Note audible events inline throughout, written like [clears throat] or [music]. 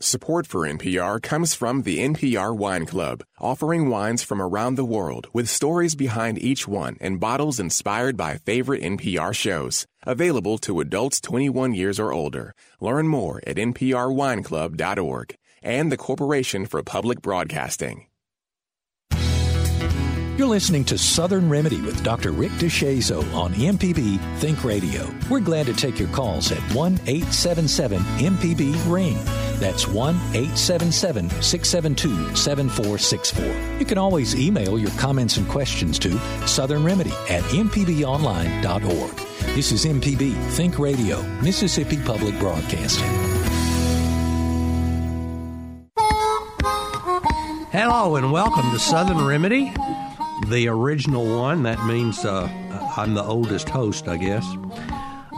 Support for NPR comes from the NPR Wine Club, offering wines from around the world with stories behind each one and bottles inspired by favorite NPR shows. Available to adults 21 years or older. Learn more at nprwineclub.org and the Corporation for Public Broadcasting. You're listening to Southern Remedy with Dr. Rick DeShazo on MPB Think Radio. We're glad to take your calls at 1 877 MPB Ring. That's 1 877 672 7464. You can always email your comments and questions to Southern Remedy at MPBOnline.org. This is MPB Think Radio, Mississippi Public Broadcasting. Hello and welcome to Southern Remedy, the original one. That means uh, I'm the oldest host, I guess.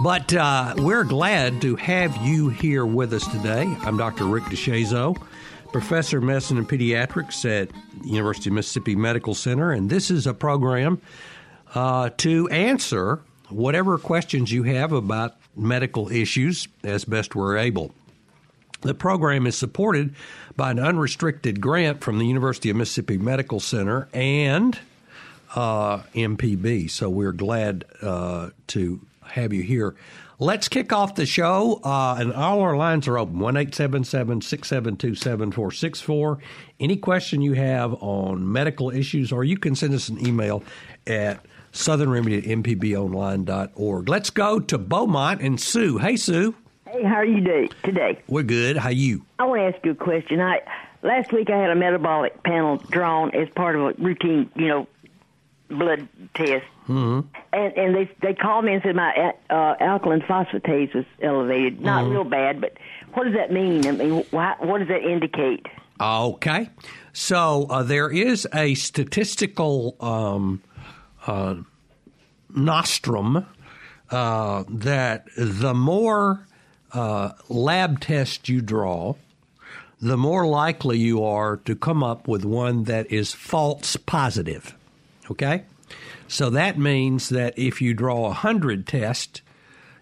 But uh, we're glad to have you here with us today. I'm Dr. Rick DeShazo, professor of medicine and pediatrics at University of Mississippi Medical Center, and this is a program uh, to answer whatever questions you have about medical issues as best we're able. The program is supported by an unrestricted grant from the University of Mississippi Medical Center and uh, MPB. So we're glad uh, to have you here. Let's kick off the show, uh, and all our lines are open 1 672 7464. Any question you have on medical issues, or you can send us an email at southernremedy at mpbonline.org. Let's go to Beaumont and Sue. Hey, Sue. Hey, how are you doing today? We're good. How you? I want to ask you a question. I last week I had a metabolic panel drawn as part of a routine, you know, blood test, mm-hmm. and and they they called me and said my uh, alkaline phosphatase was elevated. Not Mm-hmm. real bad, but what does that mean? I mean, why, what does that indicate? Okay. So uh, there is a statistical um, uh, nostrum uh, that the more uh, lab tests you draw, the more likely you are to come up with one that is false positive. Okay? So that means that if you draw a 100 tests,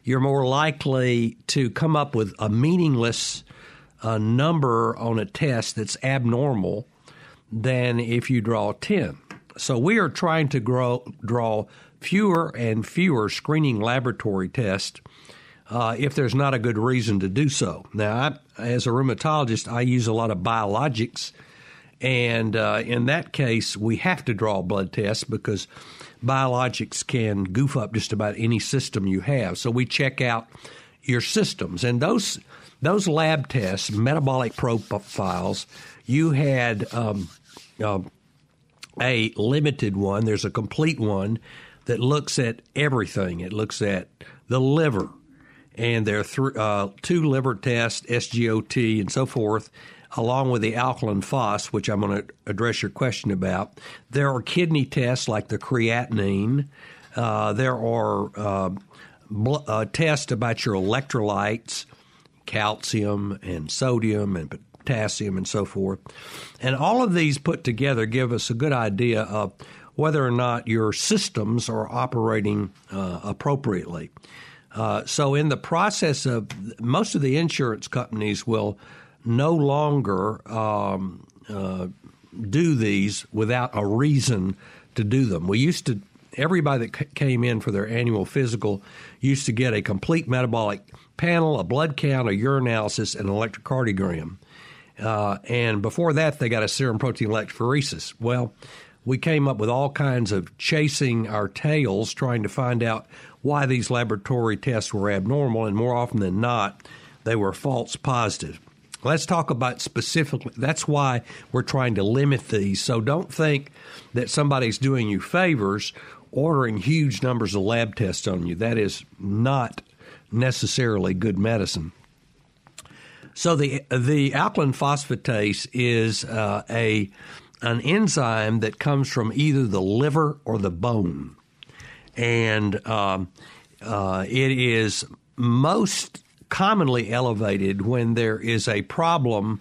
you're more likely to come up with a meaningless uh, number on a test that's abnormal than if you draw 10. So we are trying to grow, draw fewer and fewer screening laboratory tests uh, if there's not a good reason to do so. Now, I, as a rheumatologist, I use a lot of biologics, and uh, in that case, we have to draw blood tests because biologics can goof up just about any system you have. So we check out your systems, and those those lab tests, metabolic profiles, you had um, uh, a limited one. There's a complete one that looks at everything. It looks at the liver, and there are th- uh, two liver tests, SGOT, and so forth, along with the alkaline phos, which I'm going to address your question about. There are kidney tests like the creatinine. Uh, there are uh, bl- uh, tests about your electrolytes, calcium and sodium and potassium and so forth. And all of these put together give us a good idea of whether or not your systems are operating uh, appropriately. Uh, so, in the process of most of the insurance companies will no longer um, uh, do these without a reason to do them. We used to, everybody that c- came in for their annual physical used to get a complete metabolic panel, a blood count, a urinalysis, and an electrocardiogram. Uh, and before that, they got a serum protein electrophoresis. Well, we came up with all kinds of chasing our tails, trying to find out why these laboratory tests were abnormal, and more often than not, they were false positive. Let's talk about specifically. That's why we're trying to limit these. So don't think that somebody's doing you favors ordering huge numbers of lab tests on you. That is not necessarily good medicine. So the the alkaline phosphatase is uh, a an enzyme that comes from either the liver or the bone, and um, uh, it is most commonly elevated when there is a problem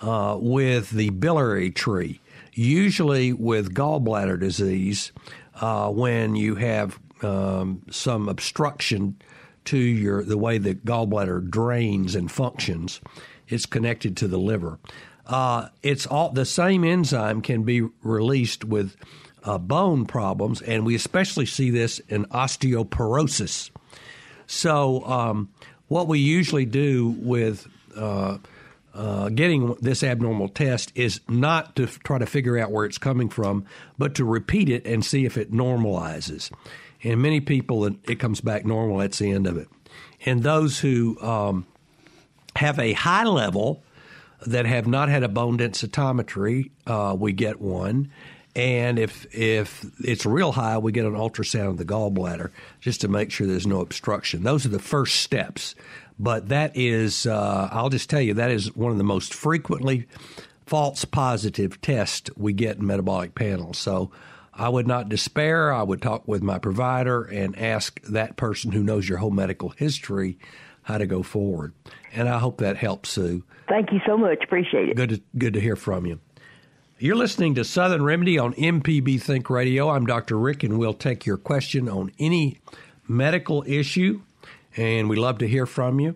uh, with the biliary tree, usually with gallbladder disease, uh, when you have um, some obstruction to your the way the gallbladder drains and functions. It's connected to the liver. Uh, it's all the same enzyme can be released with uh, bone problems, and we especially see this in osteoporosis. So, um, what we usually do with uh, uh, getting this abnormal test is not to try to figure out where it's coming from, but to repeat it and see if it normalizes. And many people, it comes back normal. That's the end of it. And those who um, have a high level that have not had a bone densitometry, uh, we get one. And if if it's real high, we get an ultrasound of the gallbladder just to make sure there's no obstruction. Those are the first steps. But that is, uh, I'll just tell you, that is one of the most frequently false positive tests we get in metabolic panels. So I would not despair. I would talk with my provider and ask that person who knows your whole medical history how to go forward. And I hope that helps, Sue. Thank you so much. Appreciate it. Good to, good to hear from you. You're listening to Southern Remedy on MPB Think Radio. I'm Dr. Rick, and we'll take your question on any medical issue, and we love to hear from you.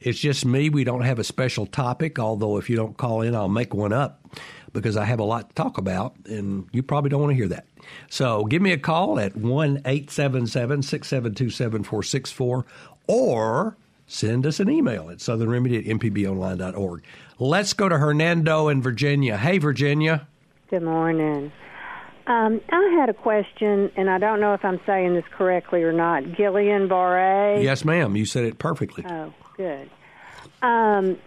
It's just me. We don't have a special topic, although if you don't call in, I'll make one up because I have a lot to talk about, and you probably don't want to hear that. So give me a call at 1 877 672 7464 or send us an email at southernremedy at mpbonline.org. Let's go to Hernando in Virginia. Hey, Virginia. Good morning. Um, I had a question, and I don't know if I'm saying this correctly or not. Guillain-Barré. Yes, ma'am. You said it perfectly. Oh, good. Um,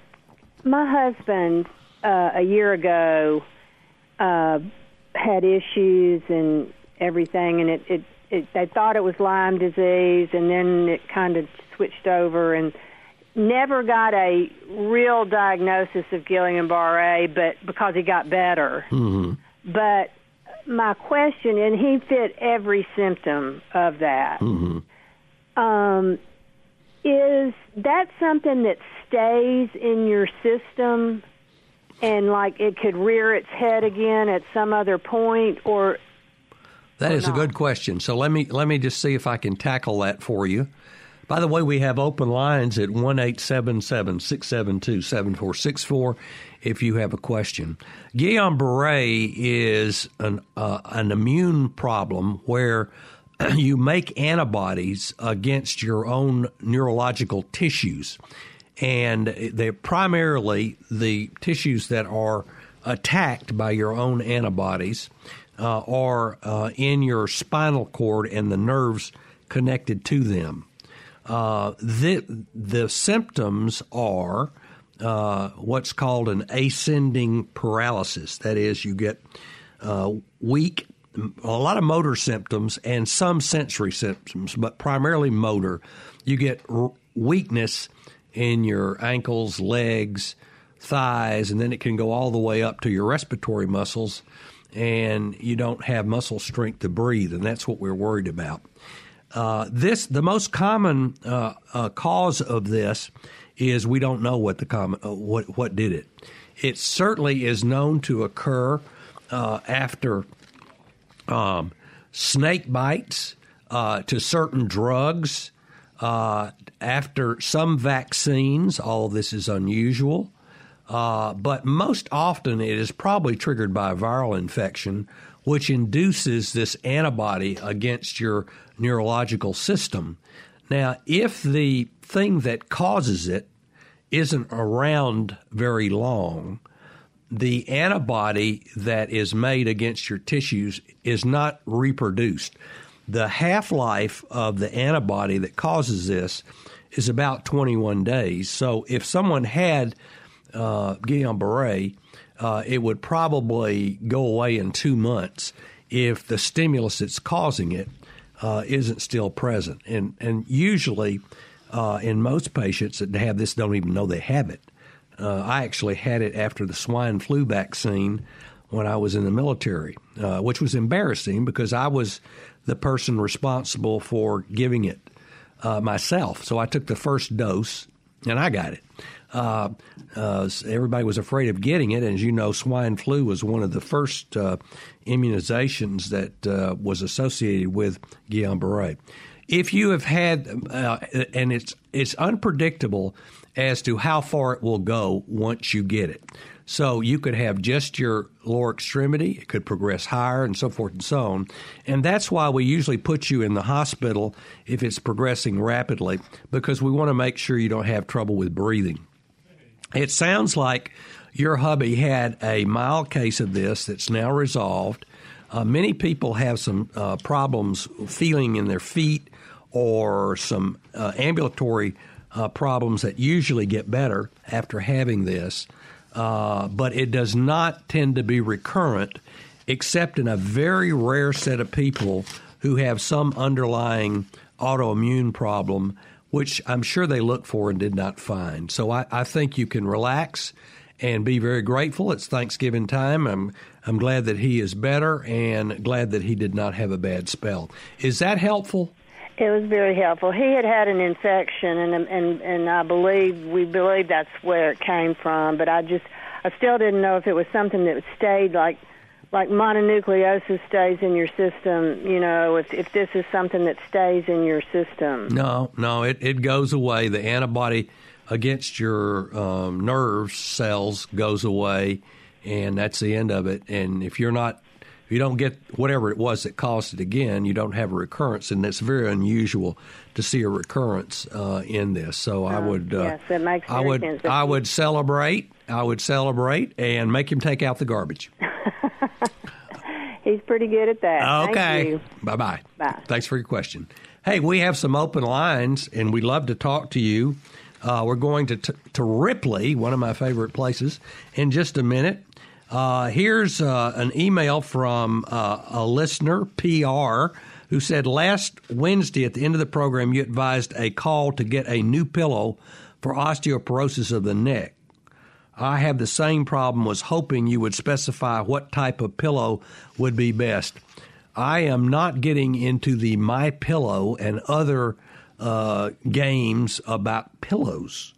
my husband, uh, a year ago, uh, had issues and everything, and it, it, it they thought it was Lyme disease, and then it kind of switched over and never got a real diagnosis of Guillain-Barré, but because he got better. Mm-hmm. But my question, and he fit every symptom of that. Mm-hmm. Um, is that something that stays in your system and like it could rear its head again at some other point or that is a good question so let me let me just see if i can tackle that for you by the way we have open lines at 1-877-672-7464 if you have a question guillain-barre is an, uh, an immune problem where [clears throat] you make antibodies against your own neurological tissues and they're primarily the tissues that are attacked by your own antibodies uh, are uh, in your spinal cord and the nerves connected to them. Uh, the, the symptoms are uh, what's called an ascending paralysis. That is, you get uh, weak, a lot of motor symptoms and some sensory symptoms, but primarily motor. You get r- weakness in your ankles, legs, thighs, and then it can go all the way up to your respiratory muscles, and you don't have muscle strength to breathe, and that's what we're worried about. Uh, this the most common uh, uh, cause of this is we don't know what the common uh, what what did it. It certainly is known to occur uh, after um, snake bites, to certain drugs, after some vaccines. All this is unusual. But most often it is probably triggered by a viral infection, which induces this antibody against your neurological system. Now, if the thing that causes it isn't around very long, the antibody that is made against your tissues is not reproduced. The half life of the antibody that causes this is about 21 days. So if someone had uh, Guillain-Barré, uh, it would probably go away in two months if the stimulus that's causing it uh, not still present. And and usually, uh, in most patients that have this, don't even know they have it. Uh, I actually had it after the swine flu vaccine when I was in the military, uh, which was embarrassing because I was the person responsible for giving it uh, myself. So I took the first dose and I got it. Uh, uh, everybody was afraid of getting it. And as you know, swine flu was one of the first uh, immunizations that uh, was associated with Guillain-Barré. If you have had, uh, and it's it's unpredictable as to how far it will go once you get it. So you could have just your lower extremity, it could progress higher, and so forth and so on. And that's why we usually put you in the hospital if it's progressing rapidly, because we want to make sure you don't have trouble with breathing. It sounds like your hubby had a mild case of this that's now resolved. Uh, many people have some uh, problems feeling in their feet or some uh, ambulatory uh, problems that usually get better after having this. Uh, but it does not tend to be recurrent, except in a very rare set of people who have some underlying autoimmune problem, which I'm sure they looked for and did not find. So I, I think you can relax and be very grateful. It's Thanksgiving time. I'm I'm glad that he is better and glad that he did not have a bad spell. Is that helpful? It was very helpful. He had had an infection, and and and I believe we believe that's where it came from. But I just I still didn't know if it was something that stayed like like mononucleosis stays in your system. You know, if if this is something that stays in your system. No, no, it it goes away. The antibody against your um, nerve cells goes away, and that's the end of it. And if you're not if you don't get whatever it was that caused it again, you don't have a recurrence, and it's very unusual to see a recurrence uh, in this. So I Oh, would, uh, yes, that makes I would, sense. I would celebrate. I would celebrate and make him take out the garbage. [laughs] He's pretty good at that. Thank Okay. you. Bye bye. Bye. Thanks for your question. Hey, we have some open lines, and we'd love to talk to you. Uh, we're going to, t- to Ripley, one of my favorite places, in just a minute. Uh, here's uh, an email from uh, a listener, PR, who said last Wednesday at the end of the program, you advised a call to get a new pillow for osteoporosis of the neck. I have the same problem, was hoping you would specify what type of pillow would be best. I am not getting into the My Pillow and other uh, games about pillows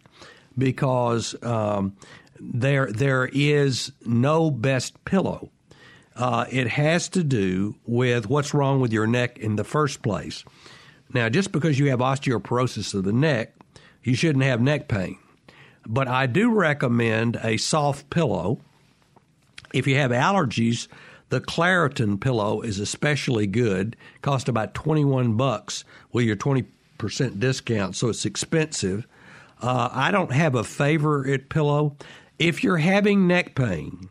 because um, there there is no best pillow. Uh, it has to do with what's wrong with your neck in the first place. Now, just because you have osteoporosis of the neck, you shouldn't have neck pain. But I do recommend a soft pillow. If you have allergies, the Claritin pillow is especially good. Cost about 21 bucks with your 20% discount, so it's expensive. Uh, I don't have a favorite pillow. If you're having neck pain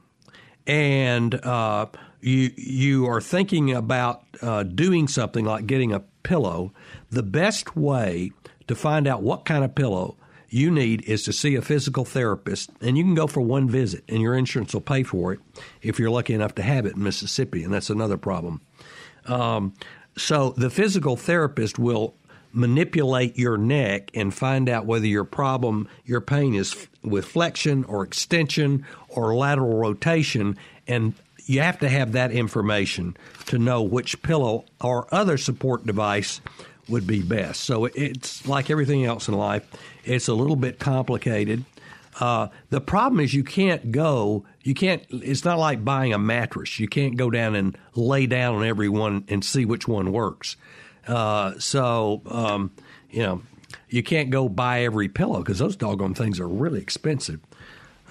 and uh, you you are thinking about uh, doing something like getting a pillow, the best way to find out what kind of pillow you need is to see a physical therapist, and you can go for one visit, and your insurance will pay for it if you're lucky enough to have it in Mississippi, and that's another problem. Um, so the physical therapist will manipulate your neck and find out whether your problem, your pain is f- with flexion or extension or lateral rotation, and you have to have that information to know which pillow or other support device would be best. So it's like everything else in life, it's a little bit complicated. Uh, the problem is you can't go, you can't, it's not like buying a mattress. You can't go down and lay down on every one and see which one works. Uh, so, um, you know, you can't go buy every pillow because those doggone things are really expensive.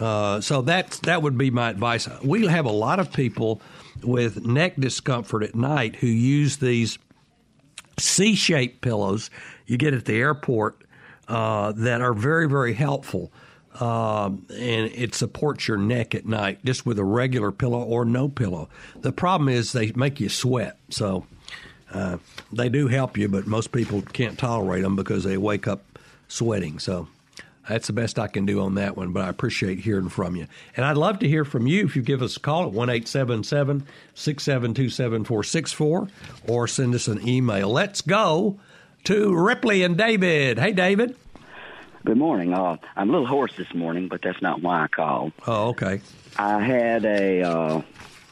Uh, so that that would be my advice. We have a lot of people with neck discomfort at night who use these C-shaped pillows you get at the airport uh, that are very very helpful. Um, and it supports your neck at night just with a regular pillow or no pillow. The problem is they make you sweat, so uh, they do help you, but most people can't tolerate them because they wake up sweating. So That's the best I can do on that one, but I appreciate hearing from you. And I'd love to hear from you if you give us a call at 1 672 7464 or send us an email. Let's go to Ripley and David. Hey, David. Good morning. Uh, I'm a little hoarse this morning, but that's not why I called. Oh, okay. I had a uh,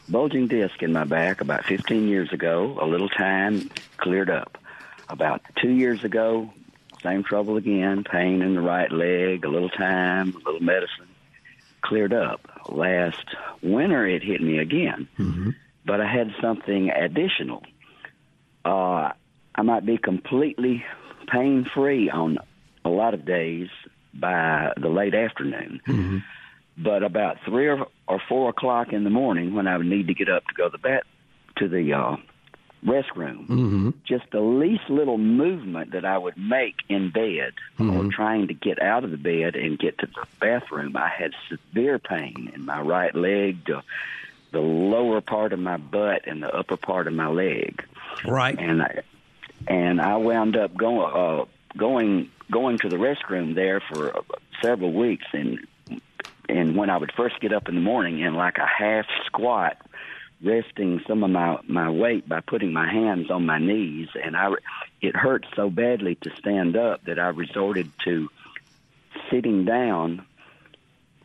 bulging disc in my back about 15 years ago. A little time cleared up. About two years ago, same trouble again. Pain in the right leg. A little time, a little medicine, cleared up. Last winter, it hit me again, mm-hmm. but I had something additional. Uh, I might be completely pain free on a lot of days by the late afternoon. Mm-hmm. But about three or, or four o'clock in the morning, when I would need to get up to go to the bat to the uh, restroom, mm-hmm. just the least little movement that I would make in bed mm-hmm. or trying to get out of the bed and get to the bathroom, I had severe pain in my right leg, the, the lower part of my butt, and the upper part of my leg. Right. And I, and I wound up going uh, going going to the restroom there for uh, several weeks, and and when I would first get up in the morning in like a half squat, resting some of my my weight by putting my hands on my knees, and I it hurt so badly to stand up that I resorted to sitting down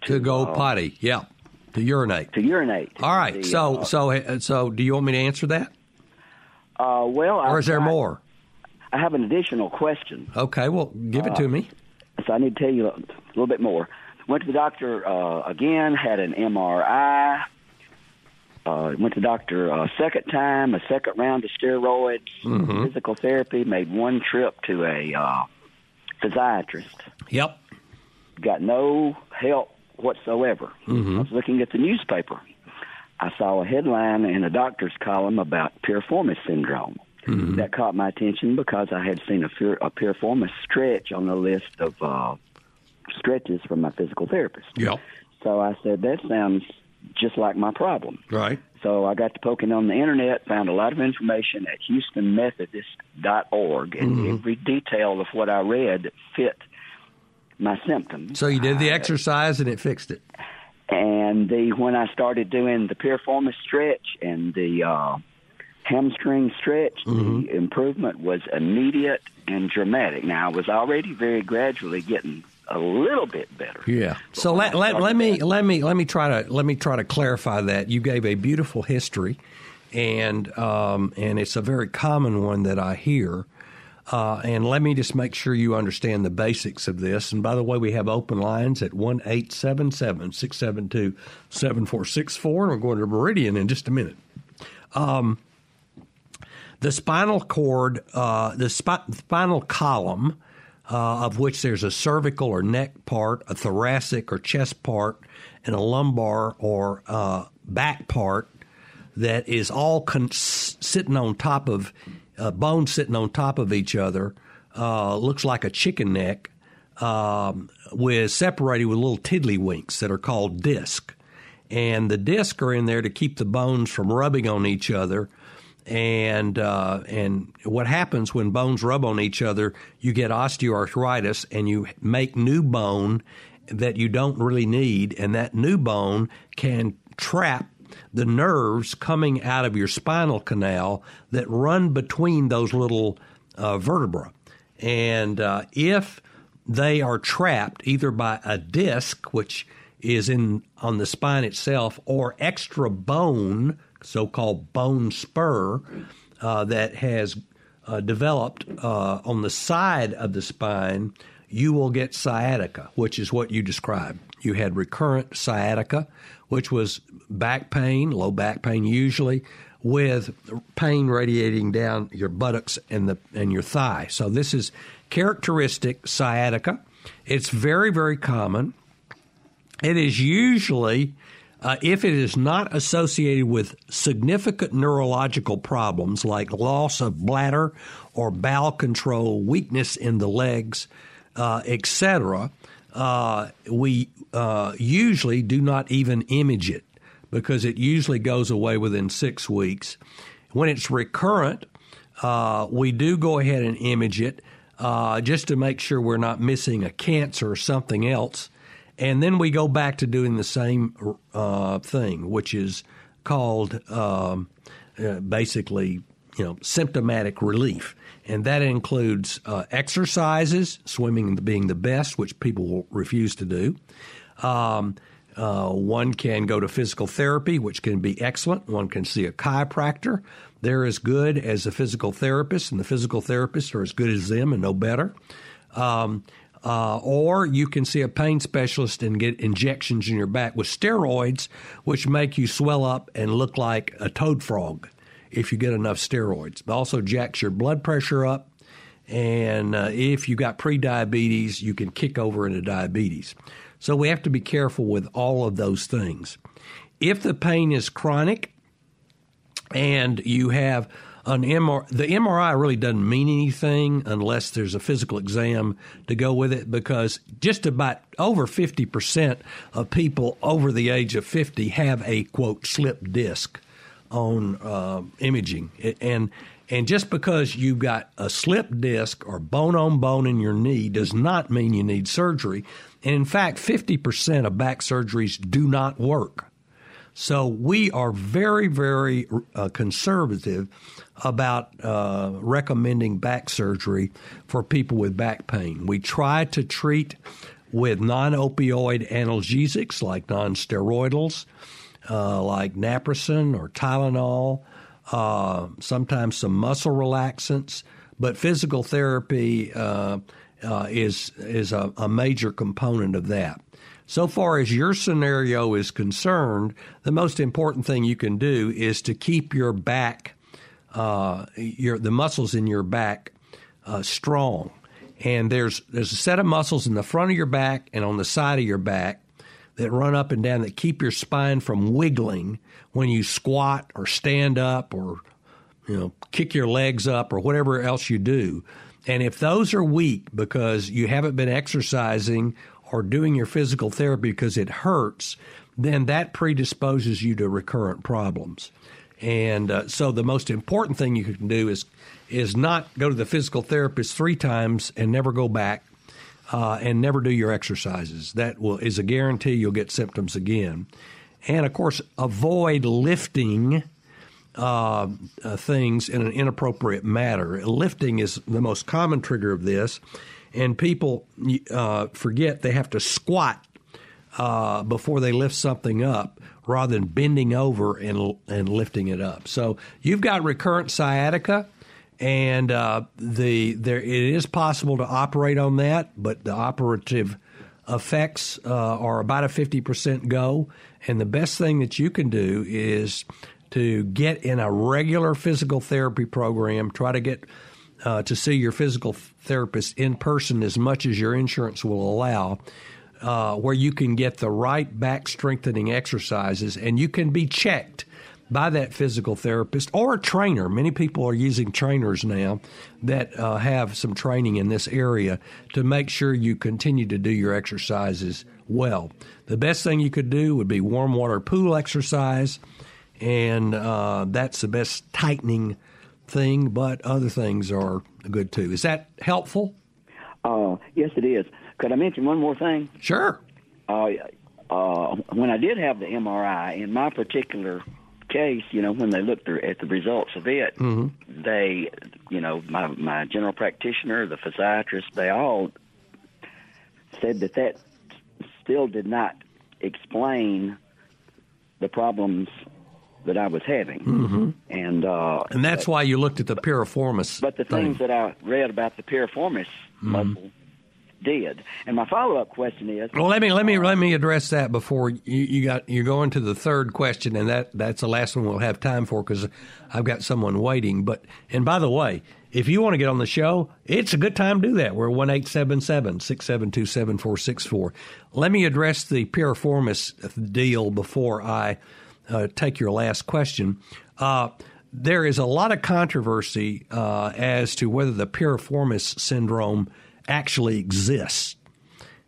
to, to go uh, potty. Yeah, to urinate. To urinate. All right. The, so uh, so so, do you want me to answer that? Uh, well, or is I, there more? I have an additional question. Okay, well, give it to me. So I need to tell you a little bit more. Went to the doctor uh, again, had an MRI. Uh, went to the doctor a second time, a second round of steroids, mm-hmm. physical therapy. Made one trip to a uh, physiatrist. Yep. Got no help whatsoever. Mm-hmm. I was looking at the newspaper. I saw a headline in a doctor's column about piriformis syndrome. Mm-hmm. That caught my attention because I had seen a, a piriformis stretch on the list of uh, stretches from my physical therapist. Yep. So I said, that sounds just like my problem. Right. So I got to poking on the internet, found a lot of information at HoustonMethodist.org, and Mhm. every detail of what I read fit my symptoms. So you did the I- exercise and it fixed it. And the when I started doing the piriformis stretch and the uh, hamstring stretch, Mhm. the improvement was immediate and dramatic. Now I was already very gradually getting a little bit better. Yeah. So let, let, let me let me let me try to let me try to clarify that. You gave a beautiful history, and um, and it's a very common one that I hear. Uh, and let me just make sure you understand the basics of this. And by the way, we have open lines at one eight seven seven six seven two seven four six four, and we're going to Meridian in just a minute. Um, the spinal cord, uh, the spi- spinal column, uh, of which there's a cervical or neck part, a thoracic or chest part, and a lumbar or uh, back part that is all con- sitting on top of uh, bones sitting on top of each other. Uh, looks like a chicken neck, um, with separated with little tiddlywinks that are called disc, and the disc are in there to keep the bones from rubbing on each other and uh, and what happens when bones rub on each other, you get osteoarthritis, and you make new bone that you don't really need, and that new bone can trap the nerves coming out of your spinal canal that run between those little uh, vertebra, and uh, if they are trapped either by a disc, which is in on the spine itself, or extra bone so called bone spur uh, that has uh, developed uh, on the side of the spine, you will get sciatica, which is what you described. You had recurrent sciatica, which was back pain, low back pain usually, with pain radiating down your buttocks and the and your thigh. So this is characteristic sciatica. It's very very common. It is usually uh, if it is not associated with significant neurological problems like loss of bladder or bowel control, weakness in the legs, uh, etc., uh, we uh, usually do not even image it because it usually goes away within six weeks. When it's recurrent, uh, we do go ahead and image it. uh, just to make sure we're not missing a cancer or something else. And then we go back to doing the same uh, thing, which is called um, uh, basically, you know, symptomatic relief. And that includes uh, exercises, swimming being the best, which people refuse to do. Um, uh, one can go to physical therapy, which can be excellent. One can see a chiropractor. They're as good as a physical therapist, and the physical therapists are as good as them and no better. Um, uh, or you can see a pain specialist and get injections in your back with steroids, which make you swell up and look like a toad frog if you get enough steroids. It also jacks your blood pressure up. And uh, if you got prediabetes, you can kick over into diabetes. So we have to be careful with all of those things. If the pain is chronic and you have an MRI, the MRI really doesn't mean anything unless there's a physical exam to go with it because just about over 50% of people over the age of 50 have a quote slip disc on uh, imaging. And and just because you've got a slip disc or bone on bone in your knee does not mean you need surgery. And in fact, 50% of back surgeries do not work. So we are very, very uh, conservative about uh, recommending back surgery for people with back pain. We try to treat with non opioid analgesics like non steroidals, uh, like naproxen or Tylenol, uh, sometimes some muscle relaxants, but physical therapy uh, uh, is is a, a major component of that. So far as your scenario is concerned, the most important thing you can do is to keep your back, uh, your the muscles in your back, uh, strong. And there's there's a set of muscles in the front of your back and on the side of your back that run up and down that keep your spine from wiggling when you squat or stand up or you know kick your legs up or whatever else you do. And if those are weak because you haven't been exercising or doing your physical therapy because it hurts, then that predisposes you to recurrent problems. And uh, so the most important thing you can do is is not go to the physical therapist three times and never go back, uh, and never do your exercises. That will is a guarantee you'll get symptoms again. And of course, avoid lifting uh, uh, things in an inappropriate manner. Lifting is the most common trigger of this, and people uh, forget they have to squat uh, before they lift something up rather than bending over and and lifting it up. So you've got recurrent sciatica, and uh, the there it is possible to operate on that, but the operative effects uh, are about a fifty percent go. And the best thing that you can do is to get in a regular physical therapy program. Try to get uh, to see your physical therapist in person as much as your insurance will allow, uh, where you can get the right back strengthening exercises and you can be checked by that physical therapist or a trainer. Many people are using trainers now that uh, have some training in this area to make sure you continue to do your exercises well. The best thing you could do would be warm water pool exercise, and uh, that's the best tightening thing, but other things are good too. Is that helpful? Uh, yes, it is. Could I mention one more thing? Sure. Uh, uh, when I did have the MRI, in my particular case, you know, when they looked at the results of it, mm-hmm. they, you know, my my general practitioner, the physiatrist, they all said that that still did not explain the problems that I was having, mm-hmm. and uh, and that's but, why you looked at the piriformis. But the thing. things that I read about the piriformis mm-hmm. muscle did. And my follow up question is Well let me let me let me address that before you, you got you're going to the third question and that that's the last one we'll have time for cuz I've got someone waiting but and by the way if you want to get on the show, it's a good time to do that. We're 1 672 7464. Let me address the piriformis deal before I uh, take your last question. Uh, there is a lot of controversy uh, as to whether the piriformis syndrome actually exists.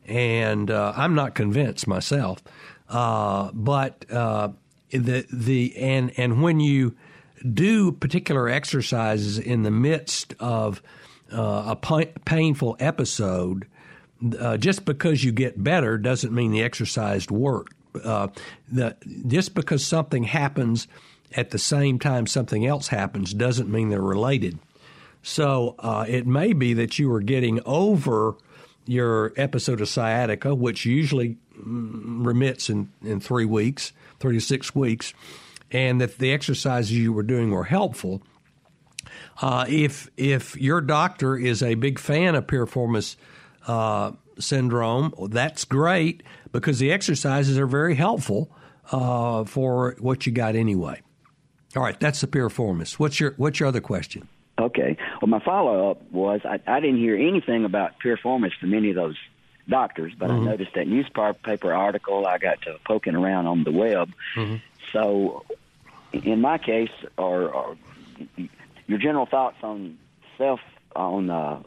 And uh, I'm not convinced myself. Uh, but uh, the, the, and, and when you do particular exercises in the midst of uh, a painful episode, uh, just because you get better doesn't mean the exercise worked. Uh, the, just because something happens at the same time something else happens doesn't mean they're related. So uh, it may be that you are getting over your episode of sciatica, which usually mm, remits in, in three weeks, three to six weeks, and that the exercises you were doing were helpful. Uh, if if your doctor is a big fan of piriformis uh, syndrome, that's great because the exercises are very helpful uh, for what you got anyway. All right, that's the piriformis. What's your what's your other question? Okay. Well, my follow up was I, I didn't hear anything about piriformis from any of those doctors, but mm-hmm. I noticed that newspaper article. I got to poking around on the web. Mm-hmm. So, in my case, or, or your general thoughts on self on uh,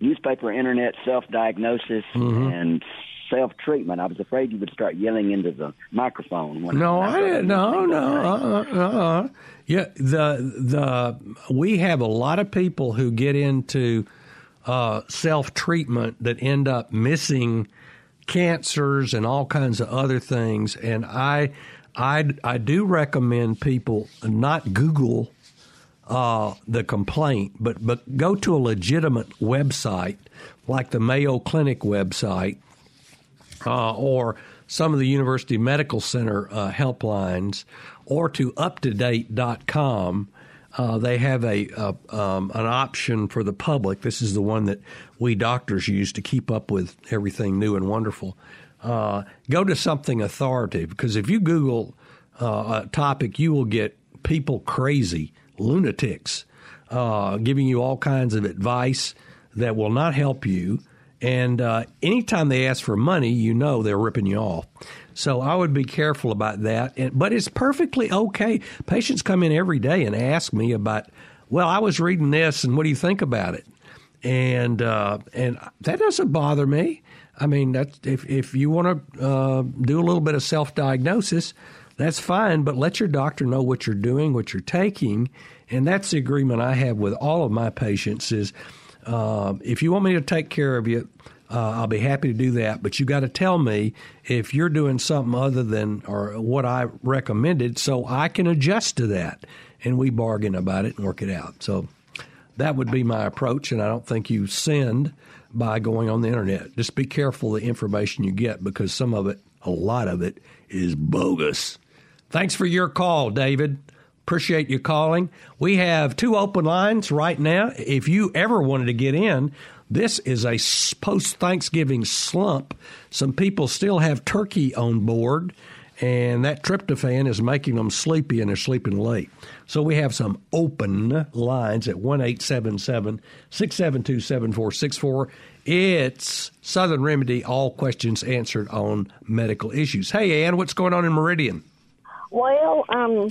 newspaper, internet self diagnosis, mm-hmm. and self treatment. I was afraid you would start yelling into the microphone. no, I, didn't. No, no, uh, uh, uh, yeah. The the we have a lot of people who get into uh, self treatment that end up missing cancers and all kinds of other things. And I I I do recommend people not Google. Uh, the complaint, but but go to a legitimate website like the Mayo Clinic website uh, or some of the University Medical Center uh, helplines, or to uptodate.com. Uh, they have a, a um, an option for the public. This is the one that we doctors use to keep up with everything new and wonderful. Uh, go to something authoritative because if you Google uh, a topic, you will get people crazy, lunatics, uh, giving you all kinds of advice that will not help you and uh, anytime they ask for money, you know they're ripping you off. So I would be careful about that. And, but it's perfectly okay. Patients come in every day and ask me about, well, I was reading this, and what do you think about it? And uh, and that doesn't bother me. I mean, that's, if if you want to uh, do a little bit of self diagnosis, that's fine. But let your doctor know what you're doing, what you're taking, and that's the agreement I have with all of my patients. Is uh, if you want me to take care of you, uh, I'll be happy to do that. But you got to tell me if you're doing something other than or what I recommended, so I can adjust to that, and we bargain about it and work it out. So that would be my approach, and I don't think you send by going on the internet. Just be careful the information you get because some of it, a lot of it, is bogus. Thanks for your call, David. Appreciate you calling. We have two open lines right now. If you ever wanted to get in, this is a post Thanksgiving slump. Some people still have turkey on board, and that tryptophan is making them sleepy and they're sleeping late. So we have some open lines at 1 672 7464. It's Southern Remedy, all questions answered on medical issues. Hey, Ann, what's going on in Meridian? Well, um,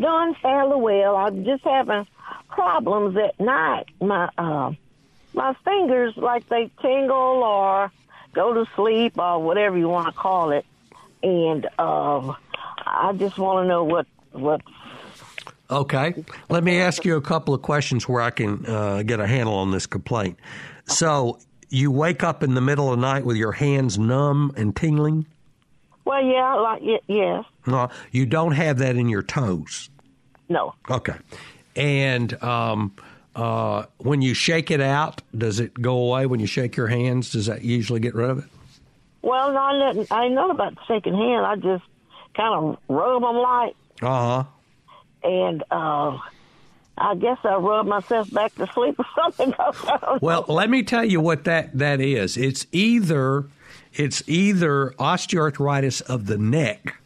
done fairly well. I'm just having problems at night. My uh, my fingers like they tingle or go to sleep or whatever you want to call it, and uh, I just want to know what what. Okay, let me ask you a couple of questions where I can uh, get a handle on this complaint. So you wake up in the middle of the night with your hands numb and tingling. Well, yeah, like yes. No, you don't have that in your toes. No. Okay. And um, uh, when you shake it out, does it go away? When you shake your hands, does that usually get rid of it? Well, I I know about shaking hand. I just kind of rub them light. Uh huh. And uh, I guess I rub myself back to sleep or [laughs] something. well, let me tell you what that that is. It's either it's either osteoarthritis of the neck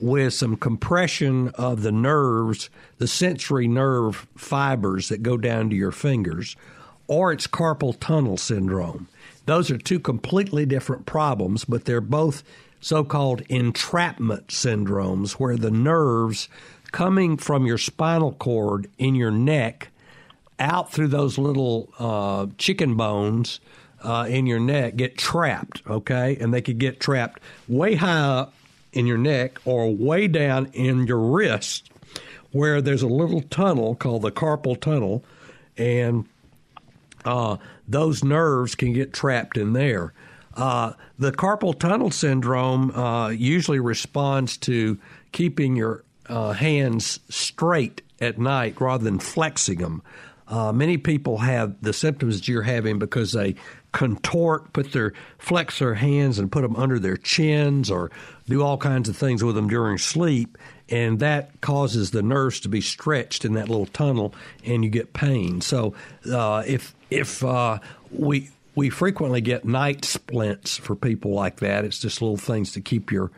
with some compression of the nerves, the sensory nerve fibers that go down to your fingers, or it's carpal tunnel syndrome. Those are two completely different problems, but they're both so called entrapment syndromes, where the nerves coming from your spinal cord in your neck out through those little uh, chicken bones uh, in your neck get trapped, okay? And they could get trapped way high up in your neck or way down in your wrist where there's a little tunnel called the carpal tunnel. And uh, those nerves can get trapped in there. Uh, the carpal tunnel syndrome uh, usually responds to keeping your uh, hands straight at night rather than flexing them. Uh, many people have the symptoms that you're having because they contort, put their flex their hands and put them under their chins, or do all kinds of things with them during sleep, and that causes the nerves to be stretched in that little tunnel, and you get pain. So uh, if if uh, we we frequently get night splints for people like that, it's just little things to keep your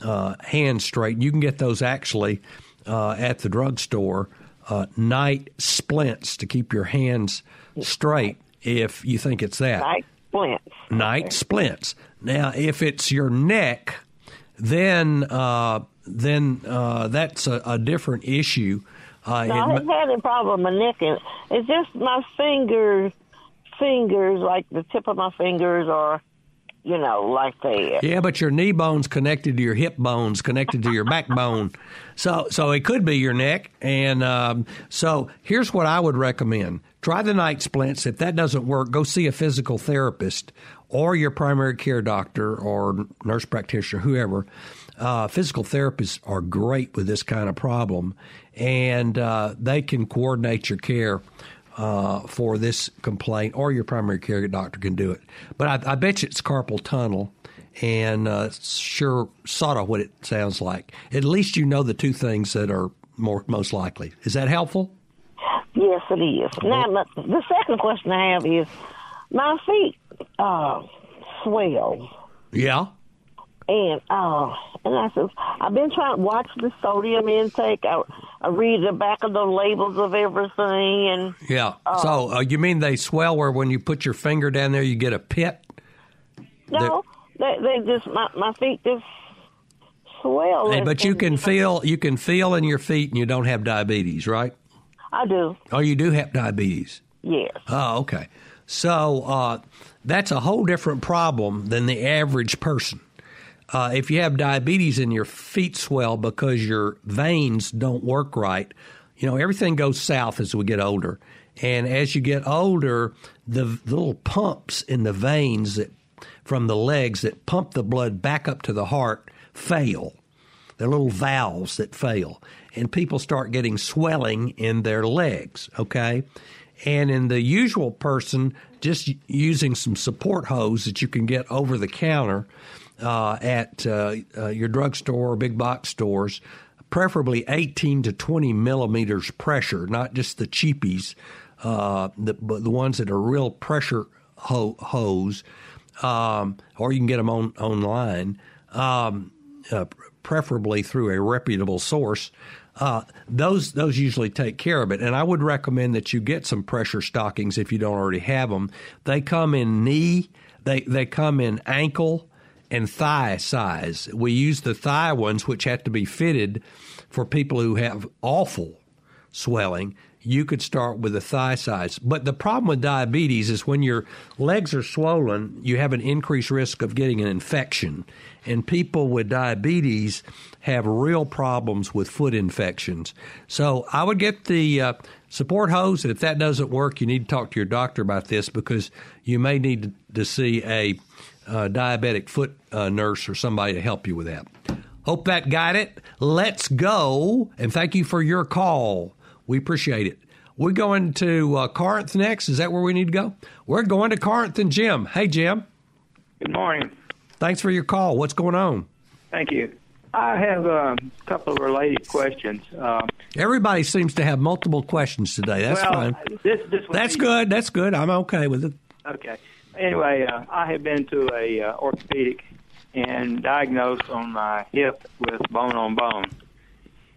uh, hands straight. You can get those actually uh, at the drugstore. Uh, night splints to keep your hands straight if you think it's that. Night splints. Night splints. Now, if it's your neck, then uh, then uh, that's a, a, different issue. Uh, no, I haven't had any problem with my neck. It's just my fingers, fingers, like the tip of my fingers, or you know, like that. Yeah, but your knee bone's connected to your hip bones, connected to your backbone. So, so it could be your neck. And um, so, here's what I would recommend: try the night splints. If that doesn't work, go see a physical therapist or your primary care doctor or nurse practitioner, whoever. Uh, physical therapists are great with this kind of problem, and uh, they can coordinate your care uh, for this complaint, or your primary care doctor can do it. But I, I bet you it's carpal tunnel, and uh, sure, sort of what it sounds like. At least you know the two things that are more most likely. Is that helpful? Yes, it is. Now, the second question I have is, my feet uh, swell. Yeah. And uh, and I said, I've been trying to watch the sodium intake. I, I read the back of the labels of everything, and yeah. Uh, so uh, you mean they swell where when you put your finger down there, you get a pit? No, they they just my my feet just swell. Hey, but you can feel you can feel in your feet, and you don't have diabetes, right? I do. Oh, you do have diabetes. Yes. Oh, okay. So uh, that's a whole different problem than the average person. Uh, if you have diabetes and your feet swell because your veins don't work right, you know, everything goes south as we get older. And as you get older, the, the little pumps in the veins that, from the legs that pump the blood back up to the heart fail. They're little valves that fail. And people start getting swelling in their legs, okay? And in the usual person, just using some support hose that you can get over the counter, uh, at uh, uh, your drugstore or big box stores, preferably 18 to 20 millimeters pressure, not just the cheapies, uh, the, but the ones that are real pressure ho- hose, um, or you can get them on online, um, uh, preferably through a reputable source. Uh, those those usually take care of it, and I would recommend that you get some pressure stockings if you don't already have them. They come in knee, they they come in ankle, and thigh size. We use the thigh ones, which have to be fitted for people who have awful swelling. You could start with the thigh size. But the problem with diabetes is when your legs are swollen, you have an increased risk of getting an infection. And people with diabetes have real problems with foot infections. So I would get the uh, support hose. And if that doesn't work, you need to talk to your doctor about this because you may need to see a uh, diabetic foot uh, nurse or somebody to help you with that. Hope that got it. Let's go. And thank you for your call. We appreciate it. We're going to uh, Corinth next. Is that where we need to go? We're going to Corinth and Jim. Hey, Jim. Good morning. Thanks for your call. What's going on? Thank you. I have a couple of related questions. Uh, Everybody seems to have multiple questions today. That's well, fine. This, this That's be, good. That's good. I'm okay with it. Okay anyway, uh, I have been to a uh, orthopedic and diagnosed on my hip with bone on bone,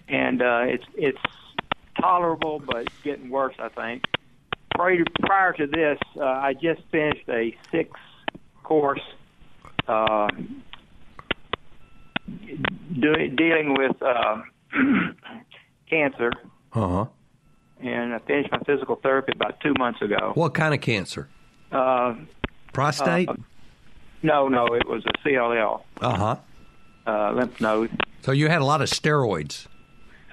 and uh, it's it's tolerable, but it's getting worse. I think. Prior, prior to this, uh, I just finished a six course uh, doing dealing with uh, [clears throat] cancer. Uh huh. And I finished my physical therapy about two months ago. What kind of cancer? Uh, Prostate? Uh, no, no, it was a CLL. Uh-huh. Uh, lymph node. So you had a lot of steroids.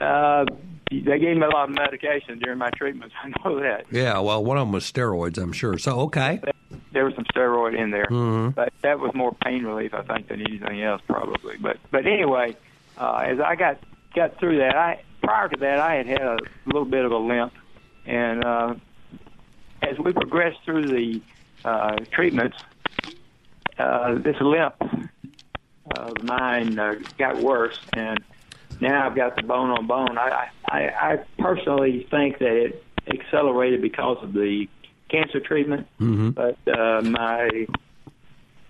Uh, they gave me a lot of medication during my treatments. [laughs] I know that. Yeah, well, one of them was steroids, I'm sure. So, okay. There was some steroid in there, Mhm. but that was more pain relief, I think, than anything else, probably. But but anyway, uh, as I got got through that, I prior to that, I had had a little bit of a limp, and uh, as we progressed through the uh, treatments, uh, this limp of mine uh, got worse, and now I've got the bone on bone. I, I, I personally think that it accelerated because of the cancer treatment, Mm-hmm. but uh, my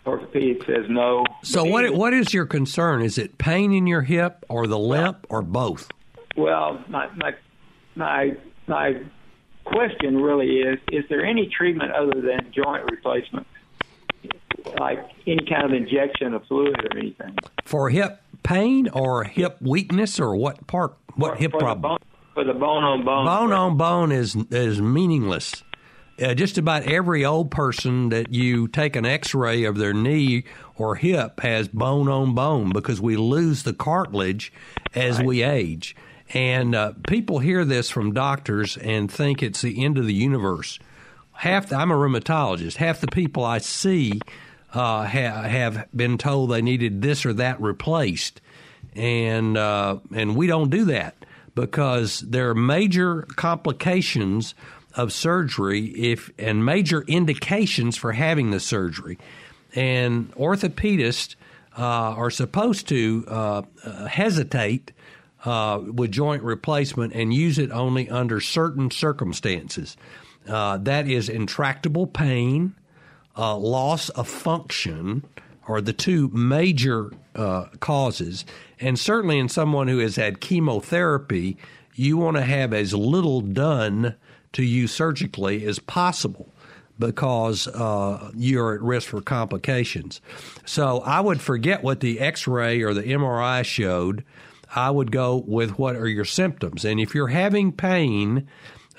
orthopedic says no. So, what what is your concern? Is it pain in your hip or the limp or both? Well, my my my my question really is: Is there any treatment other than joint replacement, like any kind of injection of fluid or anything? For hip pain or hip weakness or what part? What hip for problem? bone, for the bone on bone. Bone on bone is is meaningless. Uh, just about every old person that you take an X-ray of their knee or hip has bone on bone because we lose the cartilage as we age. And uh, people hear this from doctors and think it's the end of the universe. Half the, I'm a rheumatologist. Half the people I see uh, ha- have been told they needed this or that replaced, and uh, and we don't do that because there are major complications of surgery if and major indications for having the surgery, and orthopedists uh, are supposed to uh, uh, hesitate uh, with joint replacement and use it only under certain circumstances. Uh, that is intractable pain, uh, loss of function are the two major uh, causes. And certainly in someone who has had chemotherapy, you want to have as little done to you surgically as possible because uh, you're at risk for complications. So I would forget what the x ray or the MRI showed. I would go with what are your symptoms. And if you're having pain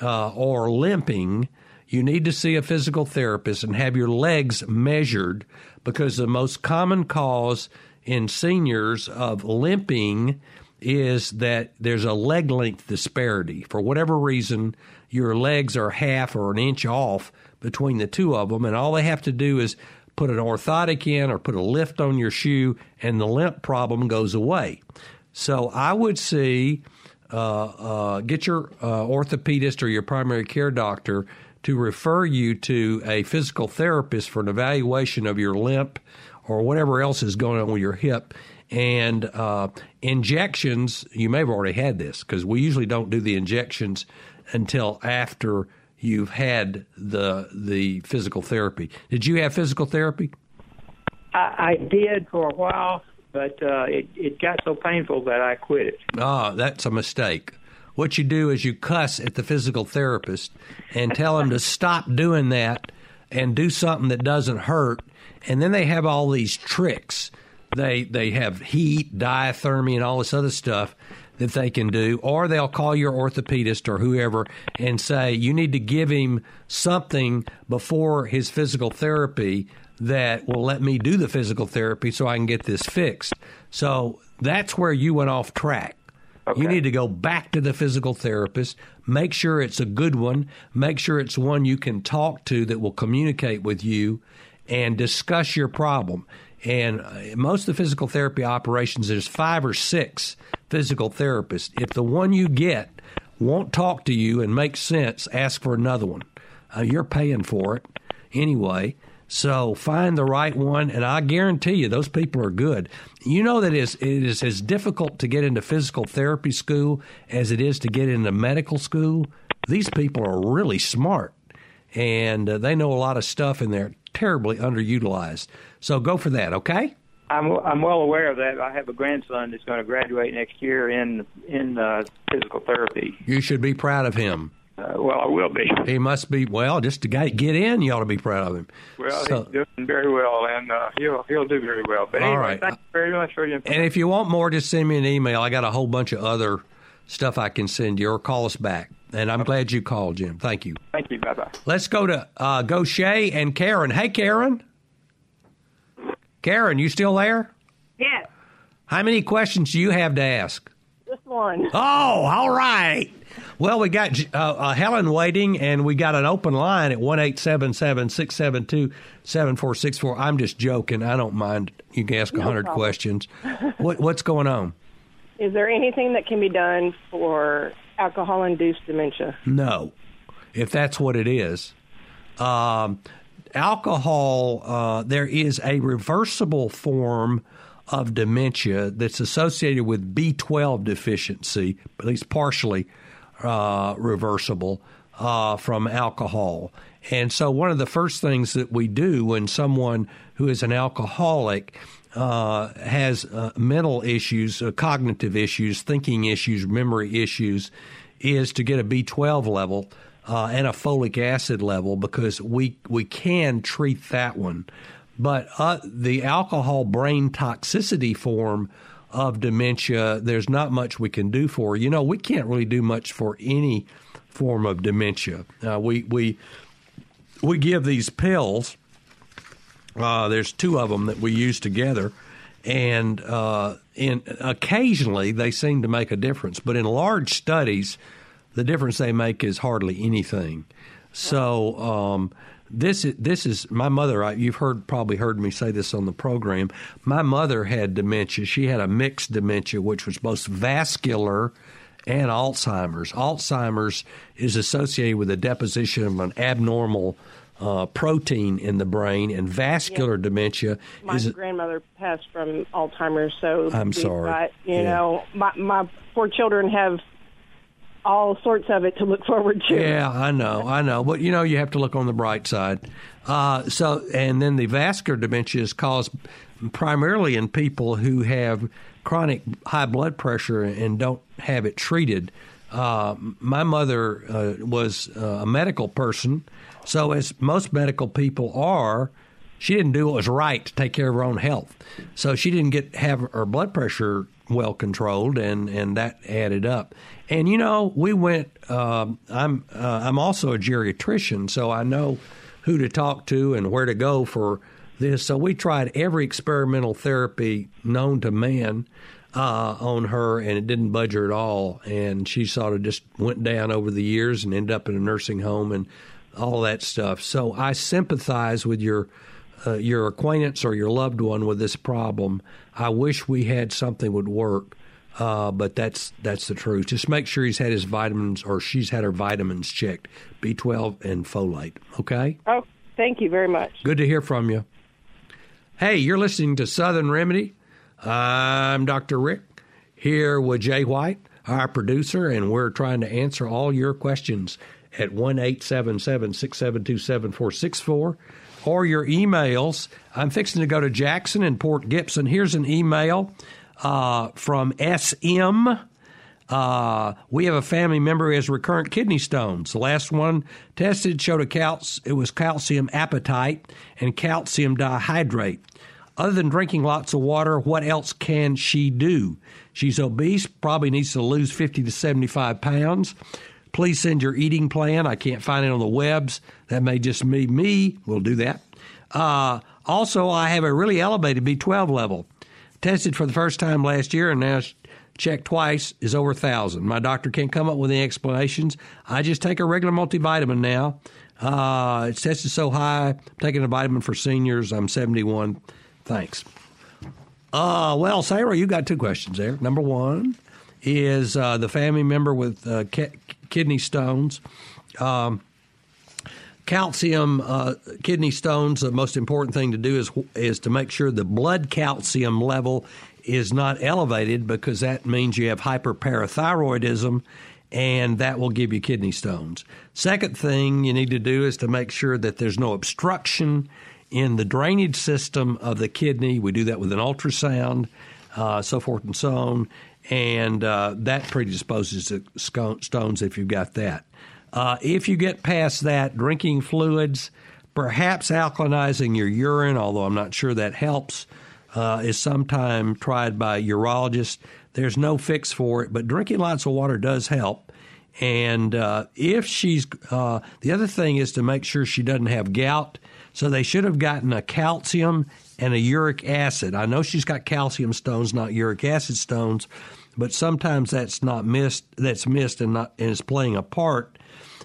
uh, or limping, you need to see a physical therapist and have your legs measured because the most common cause in seniors of limping is that there's a leg length disparity. For whatever reason, your legs are half or an inch off between the two of them, and all they have to do is put an orthotic in or put a lift on your shoe, and the limp problem goes away. So I would see uh, uh, get your uh, orthopedist or your primary care doctor to refer you to a physical therapist for an evaluation of your limp or whatever else is going on with your hip. And uh, injections, you may have already had this because we usually don't do the injections until after you've had the the physical therapy. Did you have physical therapy? I, I did for a while, but uh, it it got so painful that I quit it. Ah, that's a mistake. What you do is you cuss at the physical therapist and tell him to [laughs] stop doing that and do something that doesn't hurt. And then they have all these tricks. They they have heat, diathermy, and all this other stuff that they can do. Or they'll call your orthopedist or whoever and say you need to give him something before his physical therapy that will let me do the physical therapy so I can get this fixed. So that's where you went off track. You need to go back to the physical therapist, make sure it's a good one, make sure it's one you can talk to that will communicate with you and discuss your problem. And uh, most of the physical therapy operations, there's five or six physical therapists. If the one you get won't talk to you and make sense, ask for another one. Uh, you're paying for it anyway. So find the right one, and I guarantee you those people are good. You know that it is, it is as difficult to get into physical therapy school as it is to get into medical school. These people are really smart, and uh, they know a lot of stuff, and they're terribly underutilized. So go for that, okay? I'm I'm well aware of that. I have a grandson that's going to graduate next year in in uh, physical therapy. You should be proud of him. Uh, well, I will be. He must be well. Just to get get in, you ought to be proud of him. Well, So- he's doing very well, and uh, he'll he'll do very well. But All anyway, right. thank you very much for your information. And if you want more, just send me an email. I got a whole bunch of other stuff I can send you, or call us back. And I'm glad you called, Jim. Thank you. Thank you. Bye bye. Let's go to uh, Gautier and Karen. Hey, Karen. Karen, you still there? Yes, How many questions do you have to ask? just one. Oh, all right. Well, we got uh, uh, Helen waiting, and we got an open line at one eight seven seven six seven two seven four six four. I'm just joking. I don't mind. You can ask a No hundred questions. [laughs] what, what's going on? Is there anything that can be done for alcohol-induced dementia? No, if that's what it is. Um, alcohol, uh, there is a reversible form of dementia that's associated with B12 deficiency, at least partially uh, reversible uh, from alcohol. And so, one of the first things that we do when someone who is an alcoholic uh, has uh, mental issues, uh, cognitive issues, thinking issues, memory issues, is to get a B12 level uh, and a folic acid level because we we can treat that one. But the alcohol brain toxicity form of dementia, there's not much we can do for. You know, we can't really do much for any form of dementia. Uh, we we we give these pills. Uh, there's two of them that we use together, and uh, in occasionally they seem to make a difference. But in large studies, the difference they make is hardly anything. So um, this is this is my mother. I, you've heard probably heard me say this on the program. My mother had dementia. She had a mixed dementia, which was both vascular and Alzheimer's. Alzheimer's is associated with the deposition of an abnormal uh, protein in the brain, and vascular dementia My is grandmother passed from Alzheimer's, so I'm sorry. got, you Yeah. know, my my four children have all sorts of it to look forward to. Yeah, I know, I know, but you know, you have to look on the bright side. Uh, so, and then the vascular dementia is caused primarily in people who have chronic high blood pressure and don't have it treated. Uh, my mother uh, was uh, a medical person, so as most medical people are, she didn't do what was right to take care of her own health. So she didn't get have her blood pressure well controlled, and and that added up. And you know, we went. Um, I'm uh, I'm also a geriatrician, so I know who to talk to and where to go for this. So we tried every experimental therapy known to man uh, on her, and it didn't budge her at all. And she sort of just went down over the years and ended up in a nursing home and all that stuff. So I sympathize with your uh, your acquaintance or your loved one with this problem. I wish we had something would work, uh, but that's that's the truth. Just make sure he's had his vitamins or she's had her vitamins checked, B12 and folate. Okay. Oh, thank you very much. Good to hear from you. Hey, you're listening to Southern Remedy. I'm Dr. Rick here with Jay White, our producer, and we're trying to answer all your questions at 1 877 672 7464 or your emails. I'm fixing to go to Jackson and Port Gibson. Here's an email uh, from SM. Uh, we have a family member who has recurrent kidney stones. The last one tested showed a calc- it was calcium apatite and calcium dihydrate. Other than drinking lots of water, what else can she do? She's obese, probably needs to lose 50 to 75 pounds. Please send your eating plan. I can't find it on the webs. That may just be me. We'll do that. Uh, also, I have a really elevated B12 level. Tested for the first time last year and now checked twice is over 1,000. My doctor can't come up with any explanations. I just take a regular multivitamin now. Uh, it's tested so high. I'm taking a vitamin for seniors. I'm 71. Thanks. Uh, well, Sarah, you got two questions there. Number one is uh, the family member with uh, ki- kidney stones. Um, calcium uh, kidney stones. The most important thing to do is is to make sure the blood calcium level is not elevated because that means you have hyperparathyroidism, and that will give you kidney stones. Second thing you need to do is to make sure that there's no obstruction in the drainage system of the kidney. We do that with an ultrasound, uh, so forth and so on, and uh, that predisposes to stones if you've got that. Uh, if you get past that, drinking fluids, perhaps alkalinizing your urine, although I'm not sure that helps, uh, is sometimes tried by urologists. There's no fix for it, but drinking lots of water does help. And uh, if she's, uh, the other thing is to make sure she doesn't have gout. So they should have gotten a calcium and a uric acid. I know she's got calcium stones, not uric acid stones. but sometimes that's not missed. That's missed and not and is playing a part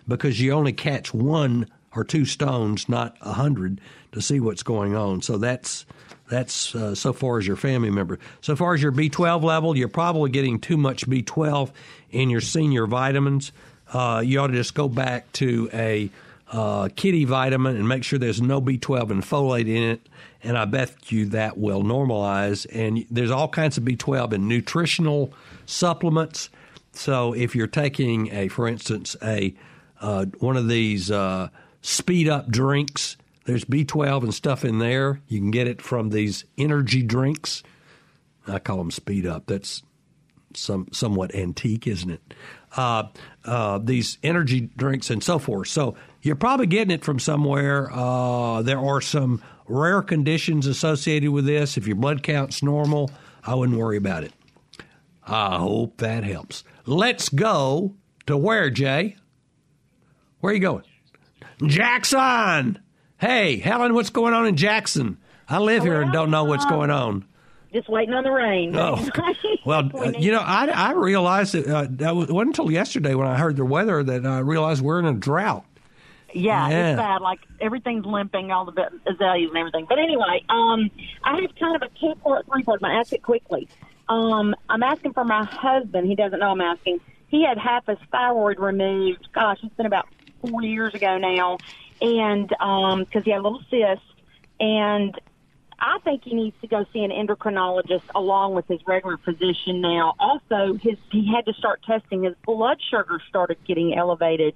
because you only catch one or two stones, not a hundred, to see what's going on. So that's that's uh, so far as your family member. So far as your B12 level, you're probably getting too much B12 in your senior vitamins. Uh, you ought to just go back to a uh, kitty vitamin and make sure there's no B12 and folate in it. And I bet you that will normalize. And there's all kinds of B12 in nutritional supplements. So if you're taking a, for instance, a uh, one of these uh, speed up drinks, there's B12 and stuff in there. You can get it from these energy drinks. I call them speed up. That's some somewhat antique, isn't it? Uh, uh, these energy drinks and so forth. So you're probably getting it from somewhere. Uh, there are some rare conditions associated with this. If your blood count's normal, I wouldn't worry about it. I hope that helps. Let's go to where, Jay? Where are you going? Jackson! Hey, Helen, what's going on in Jackson? I live here and don't know what's going on. Just waiting on the rain. Oh, [laughs] well, uh, you know, I, I realized that uh, that wasn't until yesterday when I heard the weather that I realized we're in a drought. Yeah, Yeah. it's bad. Like everything's limping, all the azaleas and everything. But anyway, um, I have kind of a two part, three part. I'm ask it quickly. Um, I'm asking for my husband. He doesn't know I'm asking. He had half his thyroid removed. Gosh, it's been about four years ago now, and um, because he had a little cyst, and I think he needs to go see an endocrinologist along with his regular physician now. Also, his he had to start testing his blood sugar started getting elevated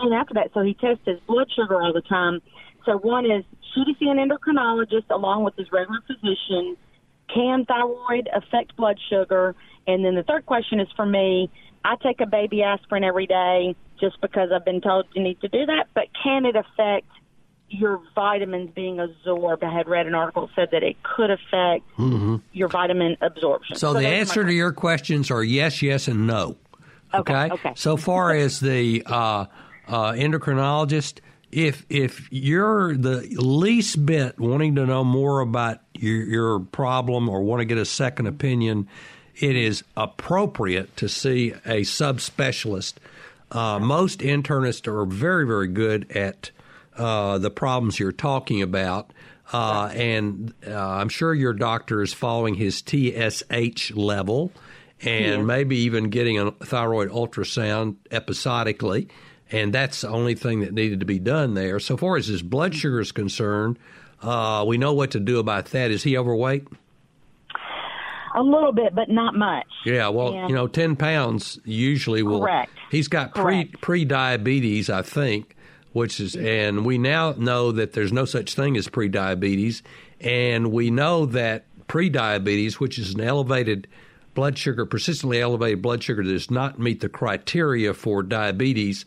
soon after that, so he tests his blood sugar all the time. So one is should he see an endocrinologist along with his regular physician? Can thyroid affect blood sugar? And then the third question is for me. I take a baby aspirin every day just because I've been told you need to do that, but can it affect your vitamins being absorbed? I had read an article that said that it could affect Mm-hmm. your vitamin absorption. So, the are my answer to your questions are yes, yes, and no. Okay. okay. So far as the uh, uh, endocrinologist, if if you're the least bit wanting to know more about your, your problem or want to get a second opinion, it is appropriate to see a subspecialist. Uh, most internists are very, very good at uh, the problems you're talking about. Uh, and uh, I'm sure your doctor is following his TSH level and Yeah. maybe even getting a thyroid ultrasound episodically. And that's the only thing that needed to be done there. So far as his blood sugar is concerned, uh, we know what to do about that. Is he overweight? A little bit, but not much. Yeah, well, And- you know, ten pounds usually will. Correct. He's got pre pre diabetes, I think, which is, and we now know that there's no such thing as pre diabetes, and we know that pre diabetes, which is an elevated blood sugar, persistently elevated blood sugar that does not meet the criteria for diabetes,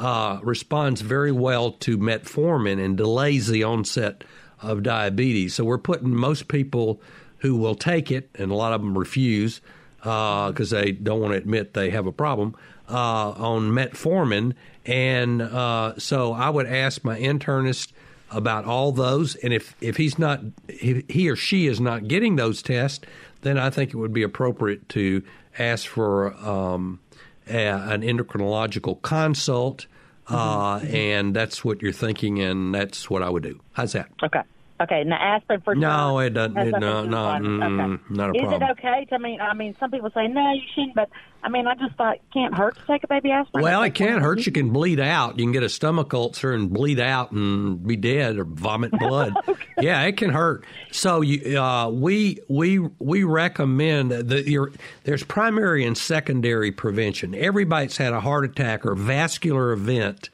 uh, responds very well to metformin and delays the onset of diabetes. So we're putting most people who will take it, and a lot of them refuse because they don't want to admit they have a problem uh, on metformin. And uh, so I would ask my internist about all those, and if if he's not, if he or she is not getting those tests, then I think it would be appropriate to ask for um, a, an endocrinological consult. Uh, and that's what you're thinking, and that's what I would do. How's that? Okay. Okay. Now aspirin for No, it doesn't. It, no, no, mm, Okay. not a Is problem. it okay? To, I mean, I mean, some people say no, you shouldn't, but I mean, I just thought it can't hurt to take a baby aspirin. Well, it can one hurt. You can bleed out. You can get a stomach ulcer and bleed out and be dead or vomit blood. [laughs] Yeah, it can hurt. So you, uh, we we we recommend that your there's primary and secondary prevention. Everybody's had a heart attack or vascular event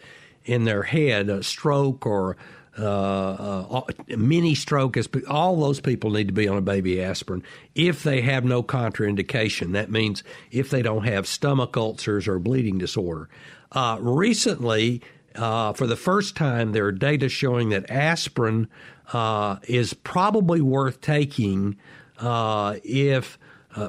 in their head, a stroke or uh, uh, mini stroke. is- All those people need to be on a baby aspirin if they have no contraindication. That means if they don't have stomach ulcers or bleeding disorder. Uh, recently, uh, for the first time, there are data showing that aspirin uh, is probably worth taking uh, if,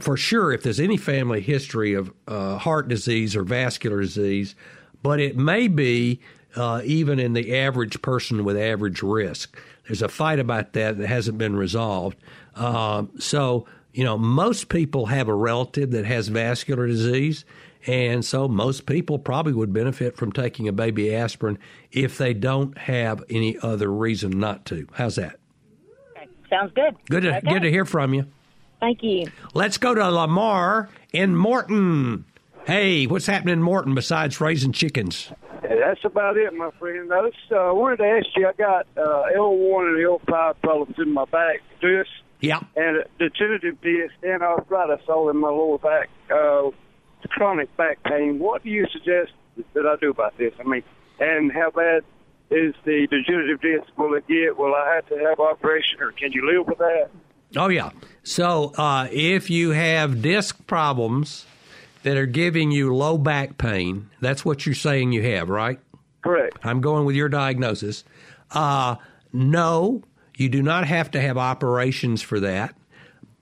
for sure, if there's any family history of heart disease or vascular disease, but it may be uh, even in the average person with average risk. There's a fight about that that hasn't been resolved. Um, so, you know, most people have a relative that has vascular disease. And so most people probably would benefit from taking a baby aspirin if they don't have any other reason not to. How's that? Sounds good. Good to, Okay. good to hear from you. Thank you. Let's go to Lamar in Morton. Hey, what's happening in Morton besides raising chickens? That's about it, my friend. I just uh, wanted to ask you. I got uh, L1 and L5 problems in my back disc, Yeah. and degenerative disc, and arthritis all in my lower back. Uh, chronic back pain. What do you suggest that I do about this? I mean, and how bad is the degenerative disc? Will it get? Will I have to have operation, or can you live with that? Oh, yeah. So uh, if you have disc problems that are giving you low back pain, that's what you're saying you have, right? Correct. I'm going with your diagnosis. Uh, no, you do not have to have operations for that,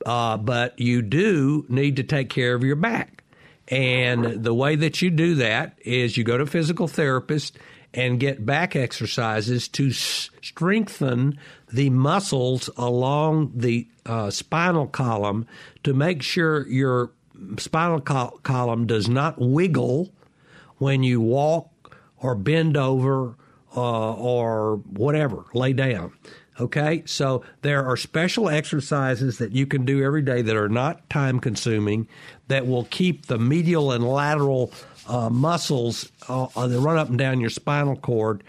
uh, but you do need to take care of your back. And the way that you do that is you go to a physical therapist and get back exercises to s- strengthen the muscles along the uh, spinal column to make sure your spinal col- column does not wiggle when you walk or bend over uh, or whatever, lay down. Okay, so there are special exercises that you can do every day that are not time consuming that will keep the medial and lateral uh, muscles uh, that run up and down your spinal cord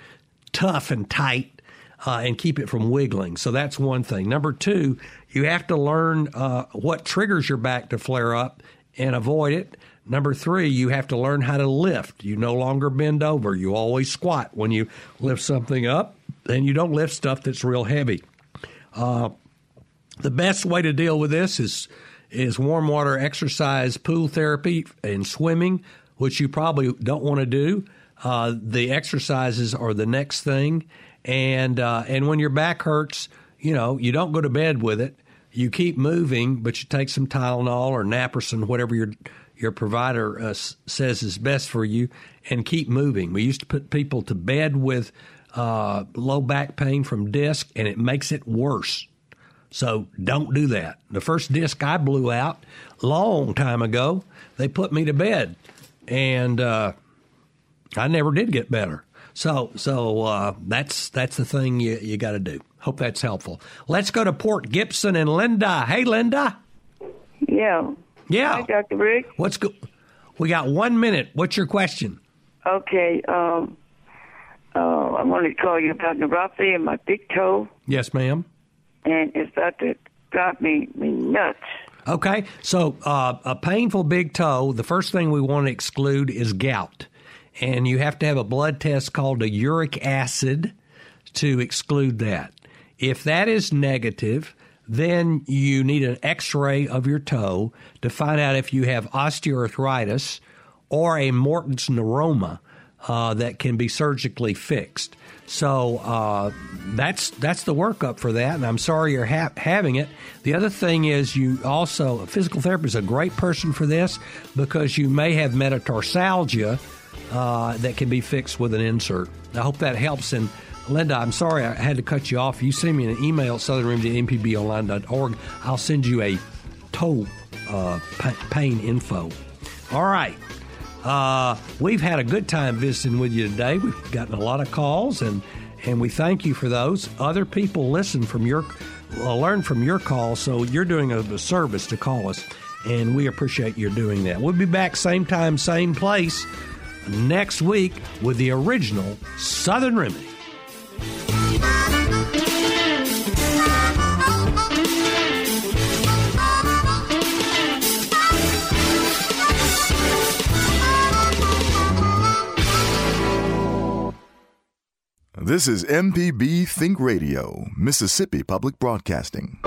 tough and tight uh, and keep it from wiggling. So that's one thing. Number two, you have to learn uh, what triggers your back to flare up and avoid it. Number three, you have to learn how to lift. You no longer bend over. You always squat when you lift something up, and you don't lift stuff that's real heavy. Uh, the best way to deal with this is is warm water exercise, pool therapy, and swimming, which you probably don't want to do. Uh, the exercises are the next thing, and uh, and when your back hurts, you know you don't go to bed with it. You keep moving, but you take some Tylenol or Naproxen, whatever your your provider uh, says is best for you, and keep moving. We used to put people to bed with uh, low back pain from disc, and it makes it worse. So don't do that. The first disc I blew out long time ago, they put me to bed, and uh, I never did get better. So so uh, that's that's the thing you you got to do. Hope that's helpful. Let's go to Port Gibson and Linda. Hey, Linda. Yeah. Yeah. Hi, Dr. Rick. What's go? We got one minute. What's your question? Okay. Um, uh, I wanted to call you about neuropathy in my big toe, Yes, ma'am. and it's about to drive me, me nuts. Okay, so uh, a painful big toe, the first thing we want to exclude is gout. And you have to have a blood test called a uric acid to exclude that. If that is negative, then you need an x ray of your toe to find out if you have osteoarthritis or a Morton's neuroma uh, that can be surgically fixed. So uh, that's that's the workup for that, and I'm sorry you're ha- having it. The other thing is you also a physical therapist is a great person for this because you may have metatarsalgia uh, that can be fixed with an insert. I hope that helps. And Linda, I'm sorry I had to cut you off. You send me an email at southernremedy@mpbonline.org. I'll send you a toe uh, pain info. All right. Uh, we've had a good time visiting with you today. We've gotten a lot of calls, and and we thank you for those. Other people listen from your, uh, learn from your call, so you're doing a, service to call us, and we appreciate your doing that. We'll be back same time, same place next week with the original Southern Remedy. This is MPB Think Radio, Mississippi Public Broadcasting.